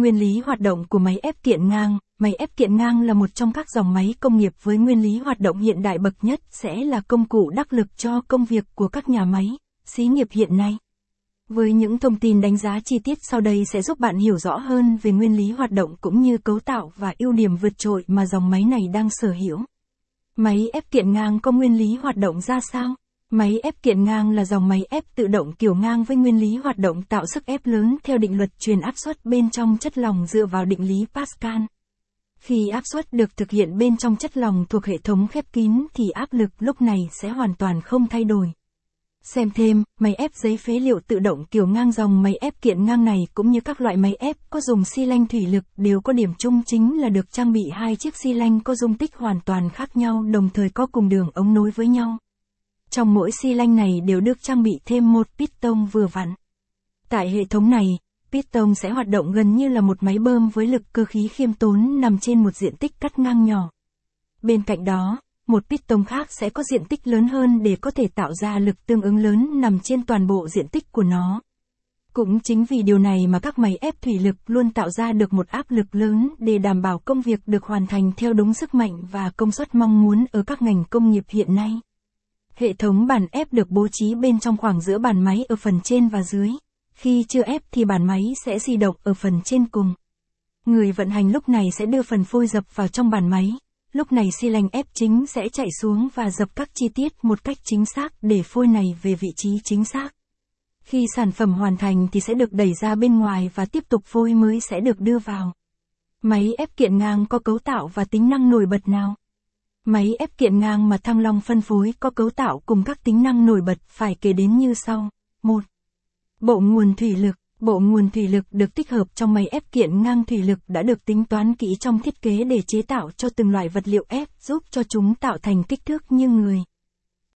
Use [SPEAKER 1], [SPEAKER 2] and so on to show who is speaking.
[SPEAKER 1] Nguyên lý hoạt động của máy ép kiện ngang Máy ép kiện ngang là một trong các dòng máy công nghiệp với nguyên lý hoạt động hiện đại bậc nhất sẽ là công cụ đắc lực cho công việc của các nhà máy, xí nghiệp hiện nay. Với những thông tin đánh giá chi tiết sau đây sẽ giúp bạn hiểu rõ hơn về nguyên lý hoạt động cũng như cấu tạo và ưu điểm vượt trội mà dòng máy này đang sở hữu. Máy ép kiện ngang có nguyên lý hoạt động ra sao? Máy ép kiện ngang là dòng máy ép tự động kiểu ngang với nguyên lý hoạt động tạo sức ép lớn theo định luật truyền áp suất bên trong chất lỏng dựa vào định lý Pascal. Khi áp suất được thực hiện bên trong chất lỏng thuộc hệ thống khép kín thì áp lực lúc này sẽ hoàn toàn không thay đổi. Xem thêm, máy ép giấy phế liệu tự động kiểu ngang dòng máy ép kiện ngang này cũng như các loại máy ép có dùng xi lanh thủy lực đều có điểm chung chính là được trang bị hai chiếc xi lanh có dung tích hoàn toàn khác nhau đồng thời có cùng đường ống nối với nhau. Trong mỗi xi lanh này đều được trang bị thêm một piston vừa vặn. Tại hệ thống này, piston sẽ hoạt động gần như là một máy bơm với lực cơ khí khiêm tốn nằm trên một diện tích cắt ngang nhỏ. Bên cạnh đó, một piston khác sẽ có diện tích lớn hơn để có thể tạo ra lực tương ứng lớn nằm trên toàn bộ diện tích của nó. Cũng chính vì điều này mà các máy ép thủy lực luôn tạo ra được một áp lực lớn để đảm bảo công việc được hoàn thành theo đúng sức mạnh và công suất mong muốn ở các ngành công nghiệp hiện nay. Hệ thống bàn ép được bố trí bên trong khoảng giữa bàn máy ở phần trên và dưới. Khi chưa ép thì bàn máy sẽ di động ở phần trên cùng. Người vận hành lúc này sẽ đưa phần phôi dập vào trong bàn máy. Lúc này xi lanh ép chính sẽ chạy xuống và dập các chi tiết một cách chính xác để phôi này về vị trí chính xác. Khi sản phẩm hoàn thành thì sẽ được đẩy ra bên ngoài và tiếp tục phôi mới sẽ được đưa vào. Máy ép kiện ngang có cấu tạo và tính năng nổi bật nào? Máy ép kiện ngang mà Thăng Long phân phối có cấu tạo cùng các tính năng nổi bật phải kể đến như sau. 1. Bộ nguồn thủy lực Bộ nguồn thủy lực được tích hợp trong máy ép kiện ngang thủy lực đã được tính toán kỹ trong thiết kế để chế tạo cho từng loại vật liệu ép giúp cho chúng tạo thành kích thước như người.